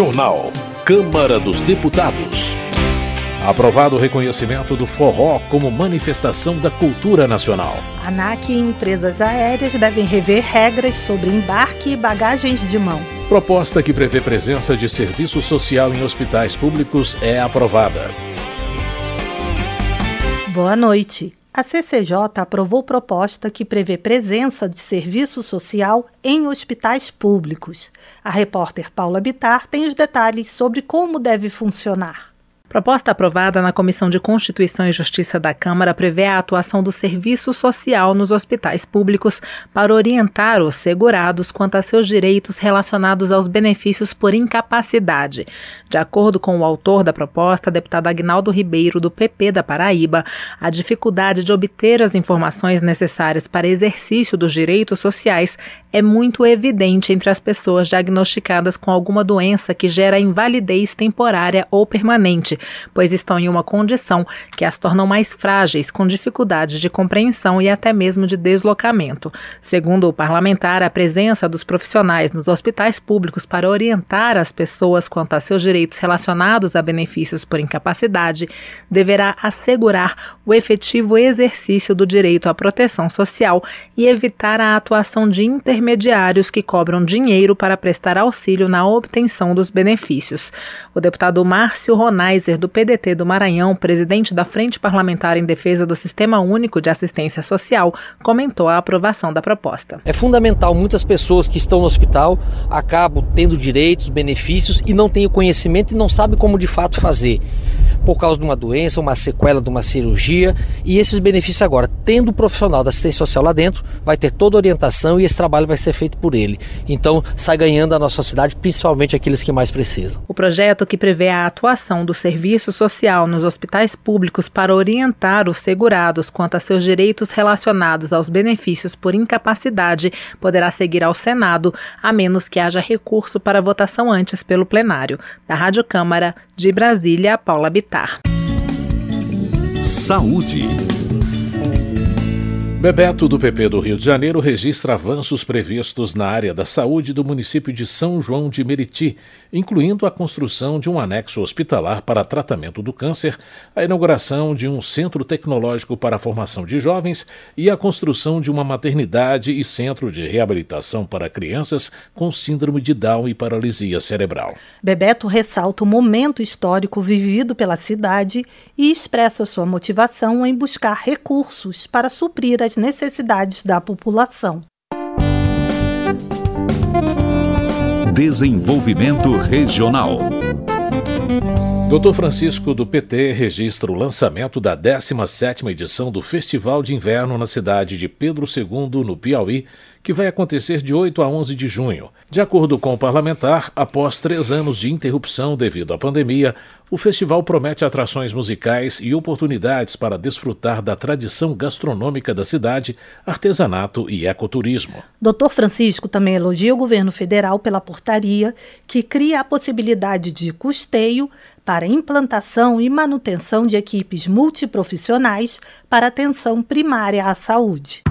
Jornal. Câmara dos Deputados. Aprovado o reconhecimento do forró como manifestação da cultura nacional. ANAC e empresas aéreas devem rever regras sobre embarque e bagagens de mão. Proposta que prevê presença de serviço social em hospitais públicos é aprovada. Boa noite. A CCJ aprovou proposta que prevê presença de serviço social em hospitais públicos. A repórter Paula Bitar tem os detalhes sobre como deve funcionar. Proposta aprovada na Comissão de Constituição e Justiça da Câmara prevê a atuação do serviço social nos hospitais públicos para orientar os segurados quanto a seus direitos relacionados aos benefícios por incapacidade. De acordo com o autor da proposta, deputado Agnaldo Ribeiro, do PP da Paraíba, a dificuldade de obter as informações necessárias para exercício dos direitos sociais é muito evidente entre as pessoas diagnosticadas com alguma doença que gera invalidez temporária ou permanente pois estão em uma condição que as tornam mais frágeis, com dificuldade de compreensão e até mesmo de deslocamento. Segundo o parlamentar, a presença dos profissionais nos hospitais públicos para orientar as pessoas quanto a seus direitos relacionados a benefícios por incapacidade deverá assegurar o efetivo exercício do direito à proteção social e evitar a atuação de intermediários que cobram dinheiro para prestar auxílio na obtenção dos benefícios. O deputado Márcio Do PDT do Maranhão, presidente da Frente Parlamentar em Defesa do Sistema Único de Assistência Social, comentou a aprovação da proposta. É fundamental, muitas pessoas que estão no hospital acabam tendo direitos, benefícios e não têm o conhecimento e não sabem como de fato fazer por causa de uma doença, uma sequela de uma cirurgia. E esses benefícios agora, tendo o profissional da assistência social lá dentro, vai ter toda a orientação e esse trabalho vai ser feito por ele. Então, sai ganhando a nossa sociedade, principalmente aqueles que mais precisam. O projeto que prevê a atuação do serviço social nos hospitais públicos para orientar os segurados quanto a seus direitos relacionados aos benefícios por incapacidade poderá seguir ao Senado, a menos que haja recurso para votação antes pelo plenário. Da Rádio Câmara, de Brasília, Paula Bittar. Saúde. Bebeto do PP do Rio de Janeiro registra avanços previstos na área da saúde do município de São João de Meriti, incluindo a construção de um anexo hospitalar para tratamento do câncer, a inauguração de um centro tecnológico para a formação de jovens e a construção de uma maternidade e centro de reabilitação para crianças com síndrome de Down e paralisia cerebral. Bebeto ressalta o momento histórico vivido pela cidade e expressa sua motivação em buscar recursos para suprir as as necessidades da população. Desenvolvimento Regional. Dr. Francisco do PT registra o lançamento da 17ª edição do Festival de Inverno na cidade de Pedro II, no Piauí, que vai acontecer de 8 a 11 de junho. De acordo com o parlamentar, após três anos de interrupção devido à pandemia, o festival promete atrações musicais e oportunidades para desfrutar da tradição gastronômica da cidade, artesanato e ecoturismo. Dr. Francisco também elogia o governo federal pela portaria que cria a possibilidade de custeio para implantação e manutenção de equipes multiprofissionais para atenção primária à saúde.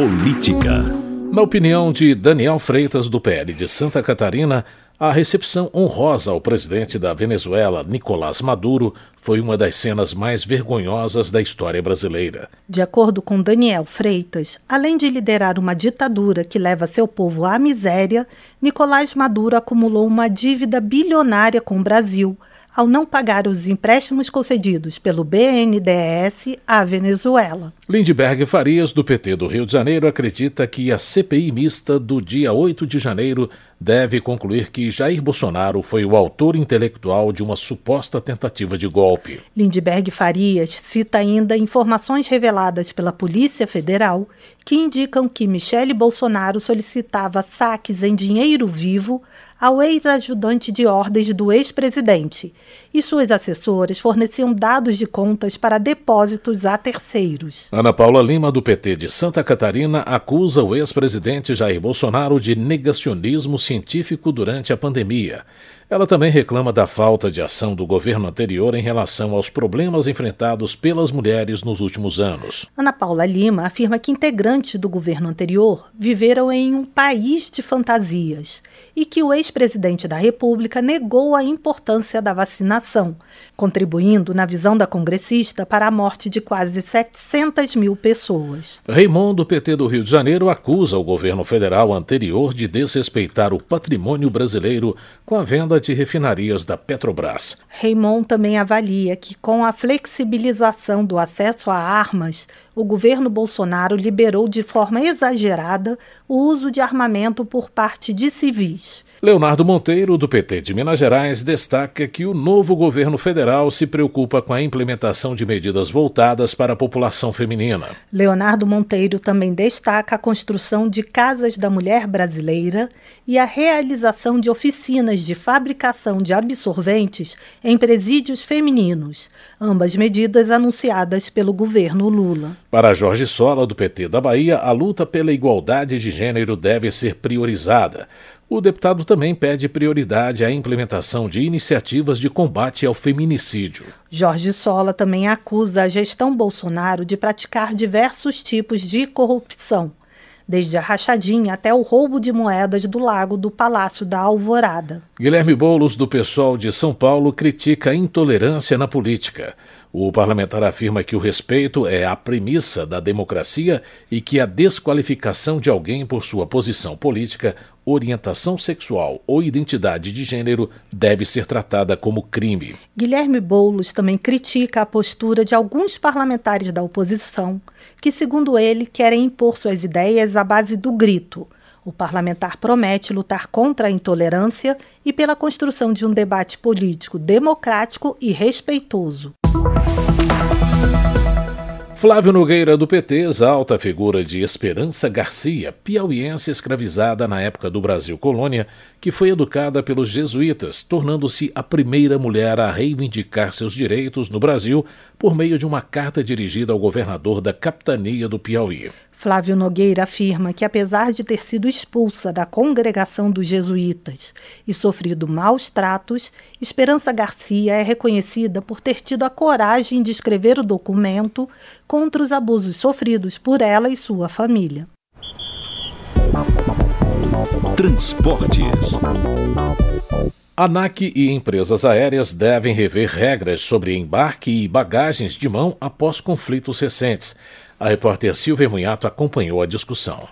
Política. Na opinião de Daniel Freitas, do PL de Santa Catarina, a recepção honrosa ao presidente da Venezuela, Nicolás Maduro, foi uma das cenas mais vergonhosas da história brasileira. De acordo com Daniel Freitas, além de liderar uma ditadura que leva seu povo à miséria, Nicolás Maduro acumulou uma dívida bilionária com o Brasil ao não pagar os empréstimos concedidos pelo BNDES à Venezuela. Lindbergh Farias, do PT do Rio de Janeiro, acredita que a CPI mista do dia 8 de janeiro deve concluir que Jair Bolsonaro foi o autor intelectual de uma suposta tentativa de golpe. Lindbergh Farias cita ainda informações reveladas pela Polícia Federal que indicam que Michele Bolsonaro solicitava saques em dinheiro vivo ao ex-ajudante de ordens do ex-presidente e suas assessoras forneciam dados de contas para depósitos a terceiros. Ana Paula Lima, do PT de Santa Catarina, acusa o ex-presidente Jair Bolsonaro de negacionismo científico durante a pandemia. Ela também reclama da falta de ação do governo anterior em relação aos problemas enfrentados pelas mulheres nos últimos anos. Ana Paula Lima afirma que integrantes do governo anterior viveram em um país de fantasias e que o ex-presidente da República negou a importância da vacinação, contribuindo, na visão da congressista, para a morte de quase 700 mil pessoas. Raimon, do PT do Rio de Janeiro, acusa o governo federal anterior de desrespeitar o patrimônio brasileiro com a venda de refinarias da Petrobras. Raimon também avalia que, com a flexibilização do acesso a armas, o governo Bolsonaro liberou de forma exagerada o uso de armamento por parte de civis. Leonardo Monteiro, do PT de Minas Gerais, destaca que o novo governo federal se preocupa com a implementação de medidas voltadas para a população feminina. Leonardo Monteiro também destaca a construção de casas da mulher brasileira e a realização de oficinas de fabricação de absorventes em presídios femininos, ambas medidas anunciadas pelo governo Lula. Para Jorge Sola, do PT da Bahia, a luta pela igualdade de gênero deve ser priorizada. O deputado também pede prioridade à implementação de iniciativas de combate ao feminicídio. Jorge Sola também acusa a gestão Bolsonaro de praticar diversos tipos de corrupção, desde a rachadinha até o roubo de moedas do lago do Palácio da Alvorada. Guilherme Boulos, do PSOL de São Paulo, critica a intolerância na política. O parlamentar afirma que o respeito é a premissa da democracia e que a desqualificação de alguém por sua posição política, orientação sexual ou identidade de gênero deve ser tratada como crime. Guilherme Boulos também critica a postura de alguns parlamentares da oposição, que, segundo ele, querem impor suas ideias à base do grito. O parlamentar promete lutar contra a intolerância e pela construção de um debate político democrático e respeitoso. Flávio Nogueira, do PT, exalta a figura de Esperança Garcia, piauiense escravizada na época do Brasil Colônia, que foi educada pelos jesuítas, tornando-se a primeira mulher a reivindicar seus direitos no Brasil por meio de uma carta dirigida ao governador da capitania do Piauí. Flávio Nogueira afirma que, apesar de ter sido expulsa da congregação dos jesuítas e sofrido maus tratos, Esperança Garcia é reconhecida por ter tido a coragem de escrever o documento contra os abusos sofridos por ela e sua família. Transportes. ANAC e empresas aéreas devem rever regras sobre embarque e bagagens de mão após conflitos recentes. A repórter Silvia Munhato acompanhou a discussão.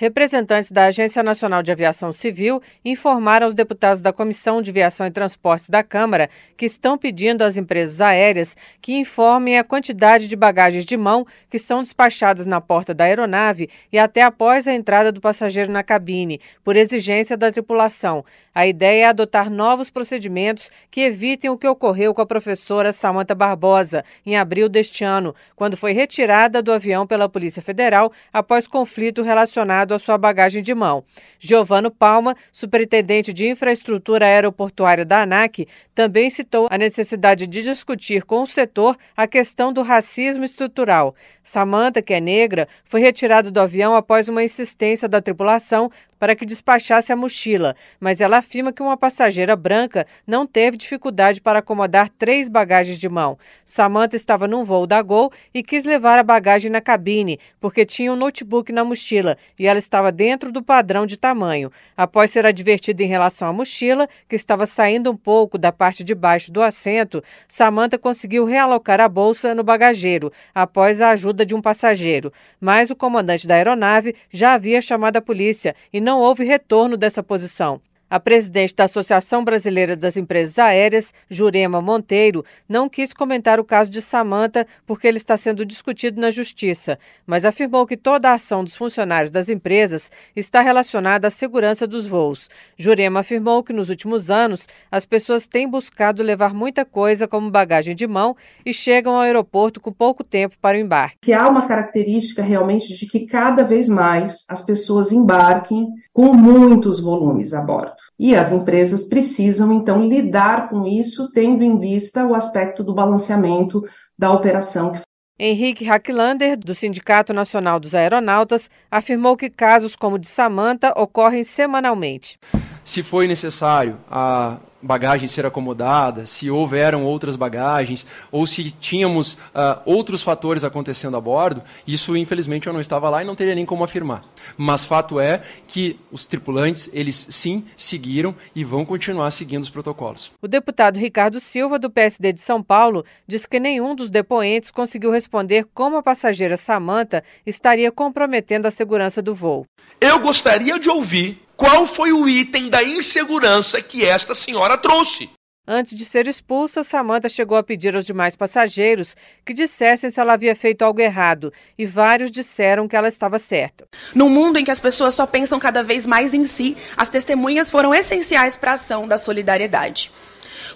Representantes da Agência Nacional de Aviação Civil informaram aos deputados da Comissão de Viação e Transportes da Câmara que estão pedindo às empresas aéreas que informem a quantidade de bagagens de mão que são despachadas na porta da aeronave e até após a entrada do passageiro na cabine, por exigência da tripulação. A ideia é adotar novos procedimentos que evitem o que ocorreu com a professora Samanta Barbosa em abril deste ano, quando foi retirada do avião pela Polícia Federal após conflito relacionado a sua bagagem de mão. Giovano Palma, superintendente de infraestrutura aeroportuária da ANAC, também citou a necessidade de discutir com o setor a questão do racismo estrutural. Samanta, que é negra, foi retirada do avião após uma insistência da tripulação para que despachasse a mochila, mas ela afirma que uma passageira branca não teve dificuldade para acomodar três bagagens de mão. Samantha estava num voo da Gol e quis levar a bagagem na cabine, porque tinha um notebook na mochila e ela estava dentro do padrão de tamanho. Após ser advertida em relação à mochila, que estava saindo um pouco da parte de baixo do assento, Samantha conseguiu realocar a bolsa no bagageiro, após a ajuda de um passageiro. Mas o comandante da aeronave já havia chamado a polícia e não não houve retorno dessa posição. A presidente da Associação Brasileira das Empresas Aéreas, Jurema Monteiro, não quis comentar o caso de Samanta porque ele está sendo discutido na Justiça, mas afirmou que toda a ação dos funcionários das empresas está relacionada à segurança dos voos. Jurema afirmou que nos últimos anos as pessoas têm buscado levar muita coisa como bagagem de mão e chegam ao aeroporto com pouco tempo para o embarque. Que há uma característica realmente de que cada vez mais as pessoas embarquem com muitos volumes a bordo. E as empresas precisam, então, lidar com isso, tendo em vista o aspecto do balanceamento da operação. Henrique Hacklander, do Sindicato Nacional dos Aeronautas, afirmou que casos como o de Samanta ocorrem semanalmente. se foi necessário a bagagem ser acomodada, se houveram outras bagagens, ou se tínhamos uh, outros fatores acontecendo a bordo, isso infelizmente eu não estava lá e não teria nem como afirmar. Mas fato é que os tripulantes, eles sim seguiram e vão continuar seguindo os protocolos. O deputado Ricardo Silva, do PSD de São Paulo, diz que nenhum dos depoentes conseguiu responder como a passageira Samanta estaria comprometendo a segurança do voo. Eu gostaria de ouvir qual foi o item da insegurança que esta senhora trouxe. Antes de ser expulsa, Samantha chegou a pedir aos demais passageiros que dissessem se ela havia feito algo errado, e vários disseram que ela estava certa. No mundo em que as pessoas só pensam cada vez mais em si, as testemunhas foram essenciais para a ação da solidariedade.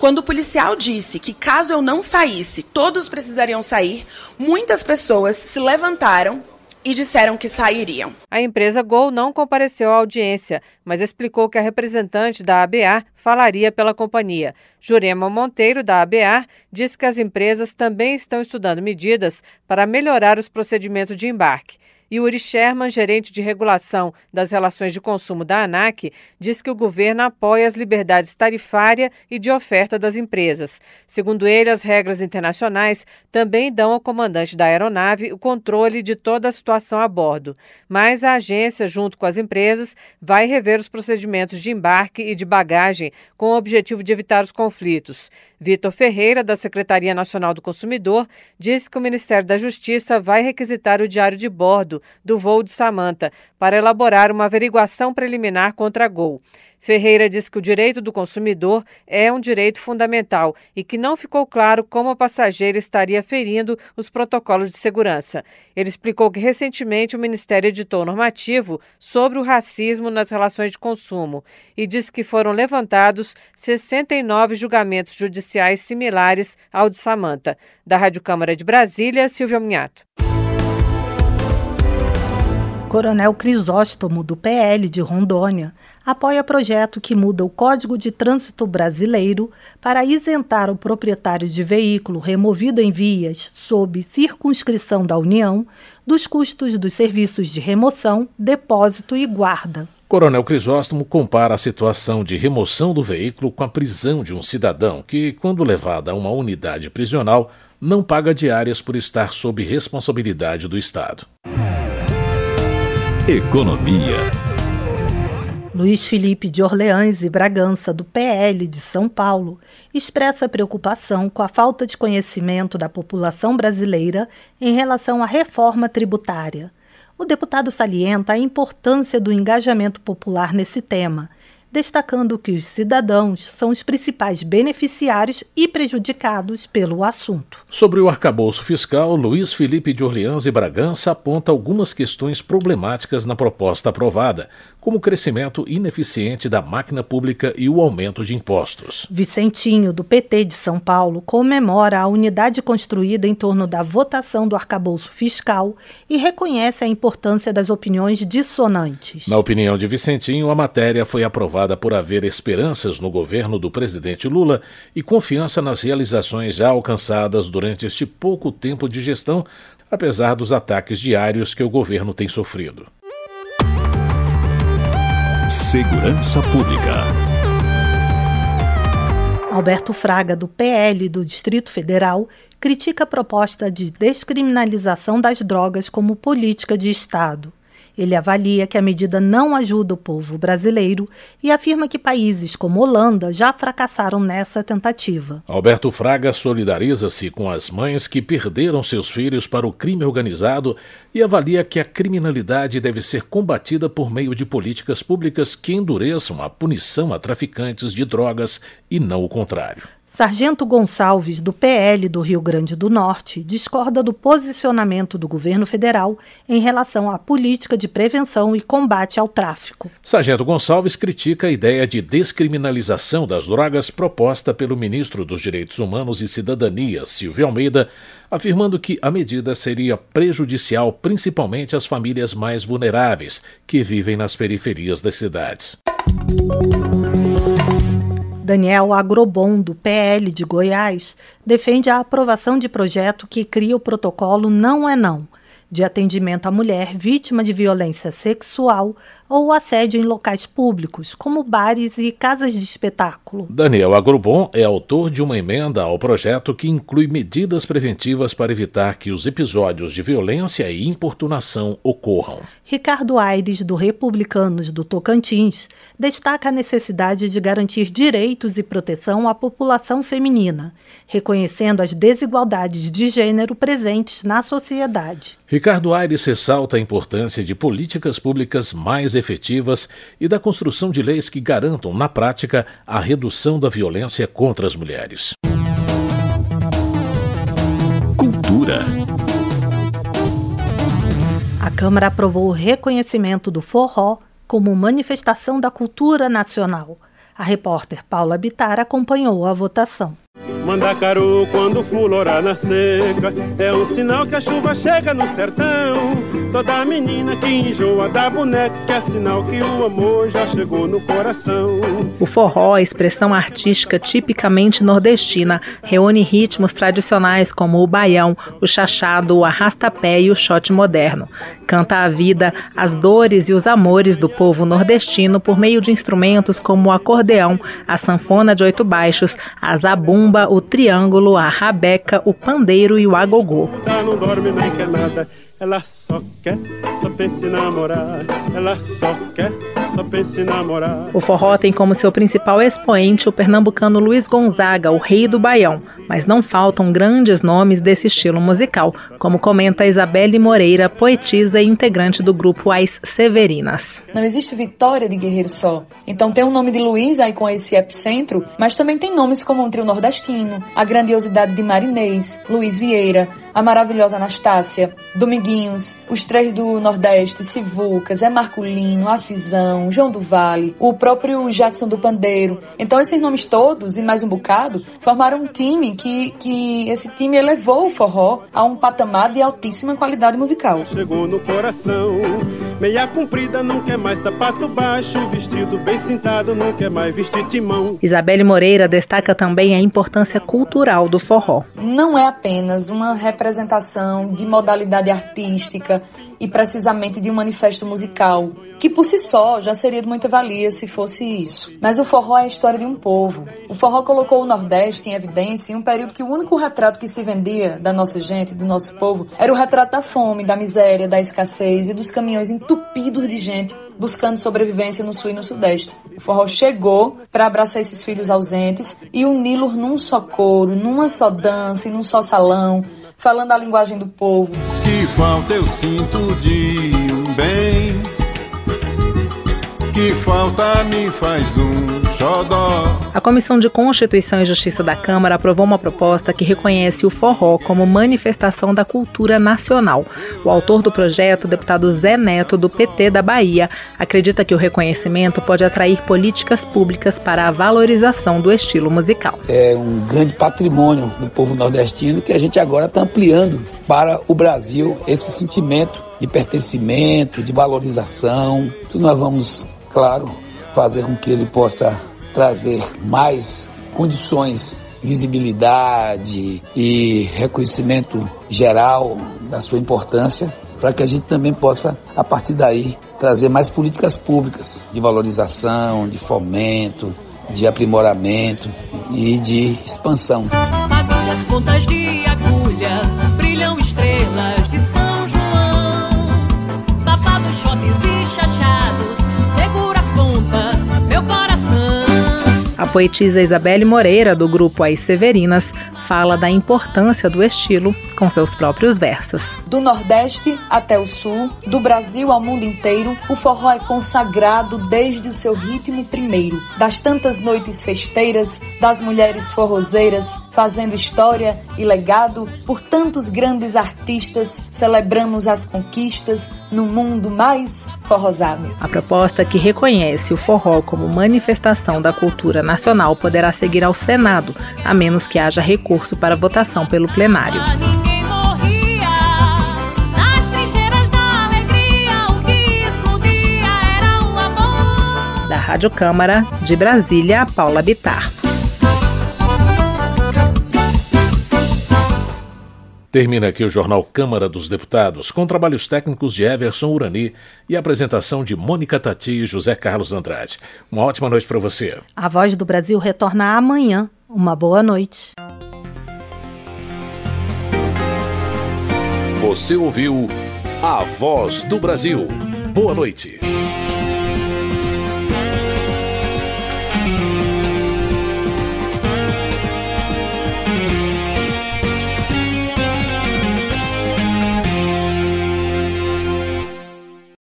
Quando o policial disse que caso eu não saísse, todos precisariam sair, muitas pessoas se levantaram e disseram que sairiam. A empresa Gol não compareceu à audiência, mas explicou que a representante da ABA falaria pela companhia. Jurema Monteiro, da ABA, disse que as empresas também estão estudando medidas para melhorar os procedimentos de embarque. E Uri Sherman, gerente de regulação das relações de consumo da ANAC, diz que o governo apoia as liberdades tarifária e de oferta das empresas. Segundo ele, as regras internacionais também dão ao comandante da aeronave o controle de toda a situação a bordo. Mas a agência, junto com as empresas, vai rever os procedimentos de embarque e de bagagem com o objetivo de evitar os conflitos. Vitor Ferreira, da Secretaria Nacional do Consumidor, disse que o Ministério da Justiça vai requisitar o diário de bordo do voo de Samanta para elaborar uma averiguação preliminar contra a Gol. Ferreira disse que o direito do consumidor é um direito fundamental e que não ficou claro como a passageira estaria ferindo os protocolos de segurança. Ele explicou que recentemente o Ministério editou normativo sobre o racismo nas relações de consumo e disse que foram levantados 69 julgamentos judiciais similares ao de Samanta. Da Rádio Câmara de Brasília, Silvia Minhato. Coronel Crisóstomo, do PL de Rondônia, apoia projeto que muda o Código de Trânsito Brasileiro para isentar o proprietário de veículo removido em vias sob circunscrição da União dos custos dos serviços de remoção, depósito e guarda. Coronel Crisóstomo compara a situação de remoção do veículo com a prisão de um cidadão que, quando levado a uma unidade prisional, não paga diárias por estar sob responsabilidade do Estado. Economia. Luiz Felipe de Orleans e Bragança, do PL de São Paulo, expressa preocupação com a falta de conhecimento da população brasileira em relação à reforma tributária. O deputado salienta a importância do engajamento popular nesse tema destacando que os cidadãos são os principais beneficiários e prejudicados pelo assunto. Sobre o arcabouço fiscal, Luiz Felipe de Orleans e Bragança aponta algumas questões problemáticas na proposta aprovada, como o crescimento ineficiente da máquina pública e o aumento de impostos. Vicentinho, do PT de São Paulo, comemora a unidade construída em torno da votação do arcabouço fiscal e reconhece a importância das opiniões dissonantes. Na opinião de Vicentinho, a matéria foi aprovada por haver esperanças no governo do presidente Lula e confiança nas realizações já alcançadas durante este pouco tempo de gestão, apesar dos ataques diários que o governo tem sofrido. Segurança Pública. Alberto Fraga, do PL do Distrito Federal, critica a proposta de descriminalização das drogas como política de Estado. Ele avalia que a medida não ajuda o povo brasileiro e afirma que países como Holanda já fracassaram nessa tentativa. Alberto Fraga solidariza-se com as mães que perderam seus filhos para o crime organizado e avalia que a criminalidade deve ser combatida por meio de políticas públicas que endureçam a punição a traficantes de drogas e não o contrário. Sargento Gonçalves, do PL do Rio Grande do Norte, discorda do posicionamento do governo federal em relação à política de prevenção e combate ao tráfico. Sargento Gonçalves critica a ideia de descriminalização das drogas proposta pelo ministro dos Direitos Humanos e Cidadania, Silvio Almeida, afirmando que a medida seria prejudicial principalmente às famílias mais vulneráveis que vivem nas periferias das cidades. Daniel Agrobon, do PL de Goiás, defende a aprovação de projeto que cria o protocolo Não é Não. de atendimento à mulher vítima de violência sexual ou assédio em locais públicos, como bares e casas de espetáculo. Daniel Agrobon é autor de uma emenda ao projeto que inclui medidas preventivas para evitar que os episódios de violência e importunação ocorram. Ricardo Aires, do Republicanos do Tocantins, destaca a necessidade de garantir direitos e proteção à população feminina, reconhecendo as desigualdades de gênero presentes na sociedade. Ricardo Aires ressalta a importância de políticas públicas mais efetivas e da construção de leis que garantam, na prática, a redução da violência contra as mulheres. Cultura. A Câmara aprovou o reconhecimento do forró como manifestação da cultura nacional. A repórter Paula Bitar acompanhou a votação. Mandacaru quando fulorar na seca É um sinal que a chuva chega no sertão Toda menina que enjoa da boneca é sinal que o amor já chegou no coração O forró, expressão artística tipicamente nordestina, reúne ritmos tradicionais como o baião, o chachado, o arrastapé e o shot moderno. Canta a vida, as dores e os amores do povo nordestino por meio de instrumentos como o acordeão, a sanfona de oito baixos, a zabumba, o triângulo, a rabeca, o pandeiro e o agogô. Não dorme nem quer nada, ela só quer, só pensa em namorar, ela só quer só pensa em namorar. O forró tem como seu principal expoente o pernambucano Luiz Gonzaga, o rei do baião, mas não faltam grandes nomes desse estilo musical, como comenta Isabelle Moreira, poetisa e integrante do grupo As Severinas. Não existe vitória de guerreiro só. Então tem o nome de Luiz aí com esse epicentro, mas também tem nomes como o trio nordestino, a grandiosidade de Marinês, Luiz Vieira, a maravilhosa Anastácia, Dominguinhos, os três do Nordeste, Sivuca, Zé Marculino, Acisão, João do Vale, o próprio Jackson do Pandeiro. Então esses nomes todos e mais um bocado formaram um time que, que esse time elevou o forró a um patamar de altíssima qualidade musical. Chegou no coração, meia comprida, não quer mais sapato baixo, vestido bem cintado, não quer mais vestir timão. Isabelle Moreira destaca também a importância cultural do forró. Não é apenas uma representação de modalidade artística e precisamente de um manifesto musical, que por si só já seria de muita valia se fosse isso. Mas o forró é a história de um povo. O forró colocou o Nordeste em evidência em um período que o único retrato que se vendia da nossa gente, do nosso povo, era o retrato da fome, da miséria, da escassez e dos caminhões entupidos de gente buscando sobrevivência no Sul e no Sudeste. O forró chegou para abraçar esses filhos ausentes e uni-los num só coro, numa só dança e num só salão, falando a linguagem do povo. Que falta eu sinto de um bem, que falta me faz um a Comissão de Constituição e Justiça da Câmara aprovou uma proposta que reconhece o forró como manifestação da cultura nacional. O autor do projeto, o deputado Zé Neto, do PT da Bahia, acredita que o reconhecimento pode atrair políticas públicas para a valorização do estilo musical. É um grande patrimônio do povo nordestino que a gente agora está ampliando para o Brasil esse sentimento de pertencimento, de valorização. Isso nós vamos, claro, fazer com que ele possa trazer mais condições, visibilidade e reconhecimento geral da sua importância, para que a gente também possa, a partir daí, trazer mais políticas públicas de valorização, de fomento, de aprimoramento e de expansão. Agulhas, pontas de agulhas, poetisa Isabelle Moreira, do grupo As Severinas, fala da importância do estilo com seus próprios versos. Do Nordeste até o Sul, do Brasil ao mundo inteiro, o forró é consagrado desde o seu ritmo primeiro. Das tantas noites festeiras, das mulheres forrozeiras, fazendo história e legado, por tantos grandes artistas, celebramos as conquistas no mundo mais forrosado. A proposta que reconhece o forró como manifestação da cultura nacional Nacional poderá seguir ao Senado, a menos que haja recurso para votação pelo plenário. Da Rádio Câmara, de Brasília, Paula Bitar. Termina aqui o Jornal Câmara dos Deputados, com trabalhos técnicos de Everson Urani e apresentação de Mônica Tati e José Carlos Andrade. Uma ótima noite para você. A Voz do Brasil retorna amanhã. Uma boa noite. Você ouviu A Voz do Brasil. Boa noite.